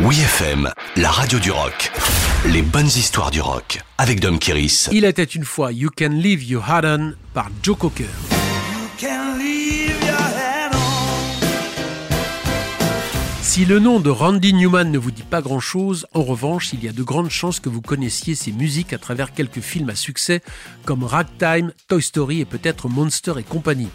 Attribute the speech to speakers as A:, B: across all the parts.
A: Oui FM, la radio du rock. Les bonnes histoires du rock avec Dom Kiris.
B: Il était une fois You Can Leave Your Heart On par Joe Cocker. Si le nom de Randy Newman ne vous dit pas grand-chose, en revanche, il y a de grandes chances que vous connaissiez ses musiques à travers quelques films à succès comme Ragtime, Toy Story et peut-être Monster et compagnie.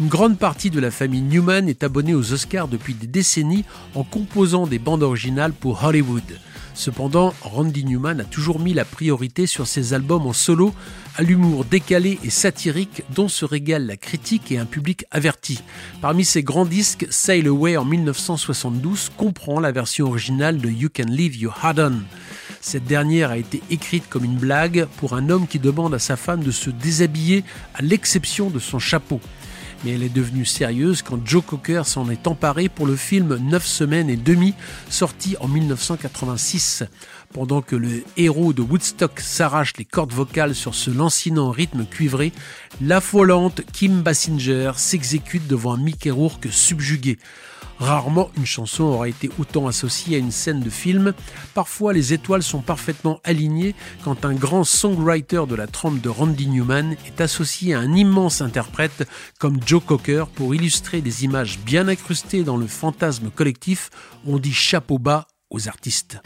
B: Une grande partie de la famille Newman est abonnée aux Oscars depuis des décennies en composant des bandes originales pour Hollywood. Cependant, Randy Newman a toujours mis la priorité sur ses albums en solo, à l'humour décalé et satirique dont se régale la critique et un public averti. Parmi ses grands disques, Sail Away en 1972 comprend la version originale de You Can Leave Your Heart On. Cette dernière a été écrite comme une blague pour un homme qui demande à sa femme de se déshabiller à l'exception de son chapeau mais elle est devenue sérieuse quand Joe Cocker s'en est emparé pour le film 9 semaines et demie, sorti en 1986. Pendant que le héros de Woodstock s'arrache les cordes vocales sur ce lancinant rythme cuivré, l'affolante Kim Basinger s'exécute devant un Mickey Rourke subjugué. Rarement une chanson aura été autant associée à une scène de film. Parfois, les étoiles sont parfaitement alignées quand un grand songwriter de la trempe de Randy Newman est associé à un immense interprète comme Joe Cocker pour illustrer des images bien incrustées dans le fantasme collectif. On dit chapeau bas aux artistes.